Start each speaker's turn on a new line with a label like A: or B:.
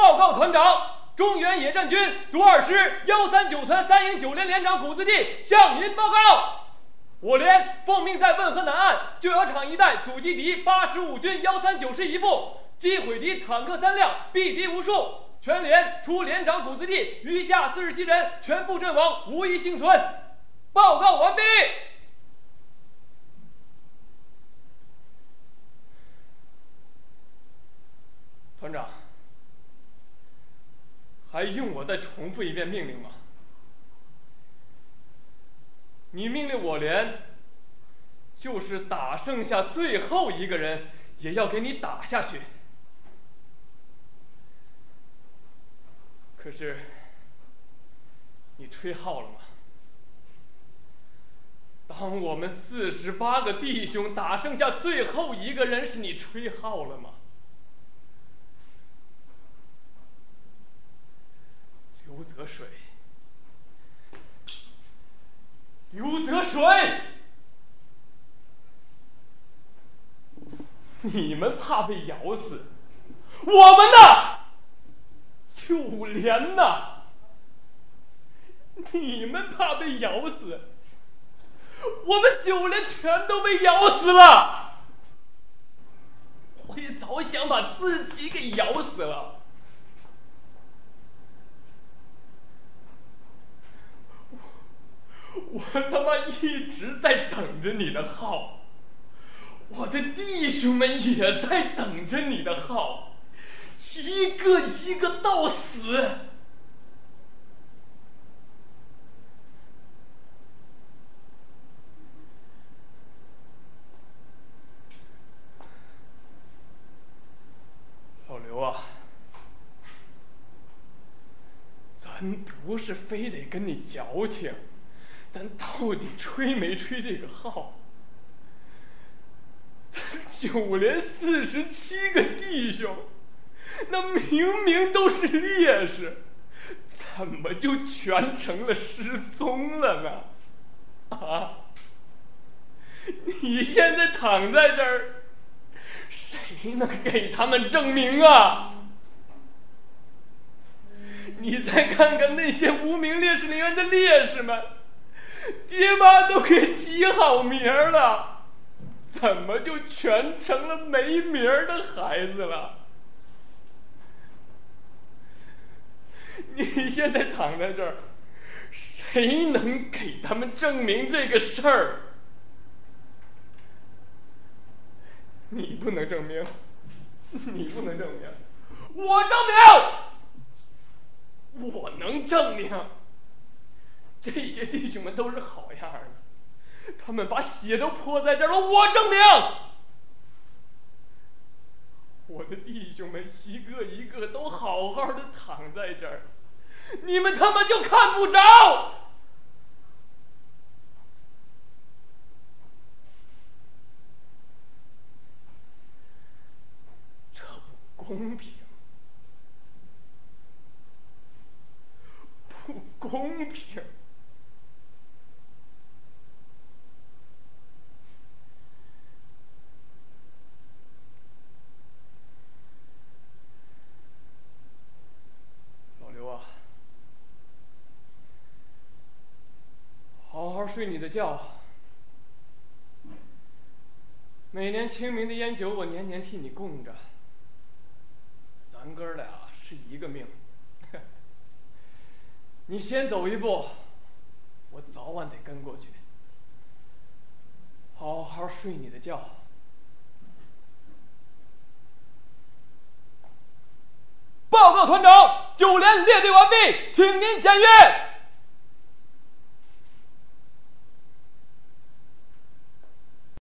A: 报告团长，中原野战军独二师幺三九团三营九连连长谷子地向您报告：我连奉命在汶河南岸救窑厂一带阻击敌八十五军幺三九师一部，击毁敌坦克三辆，毙敌无数。全连除连长谷子地，余下四十七人全部阵亡，无一幸存。报告完毕。团长，还用我再重复一遍命令吗？你命令我连，就是打剩下最后一个人，也要给你打下去。可是，你吹号了吗？当我们四十八个弟兄打剩下最后一个人时，你吹号了吗？刘泽水，刘泽水，你们怕被咬死，我们呢？九连呐！你们怕被咬死，我们九连全都被咬死了。我也早想把自己给咬死了。我他妈一直在等着你的号，我的弟兄们也在等着你的号，一个一个到死。老刘啊，咱不是非得跟你矫情。咱到底吹没吹这个号？咱九连四十七个弟兄，那明明都是烈士，怎么就全成了失踪了呢？啊！你现在躺在这儿，谁能给他们证明啊？你再看看那些无名烈士陵园的烈士们。爹妈都给起好名了，怎么就全成了没名的孩子了？你现在躺在这儿，谁能给他们证明这个事儿？你不能证明，你不能证明，我证明，我能证明。这些弟兄们都是好样的，他们把血都泼在这儿了，我证明，我的弟兄们一个一个都好好的躺在这儿，你们他妈就看不着，这不公平，不公平。好好睡你的觉。每年清明的烟酒，我年年替你供着。咱哥俩是一个命。你先走一步，我早晚得跟过去。好好睡你的觉。报告团长，九连列队完毕，请您检阅。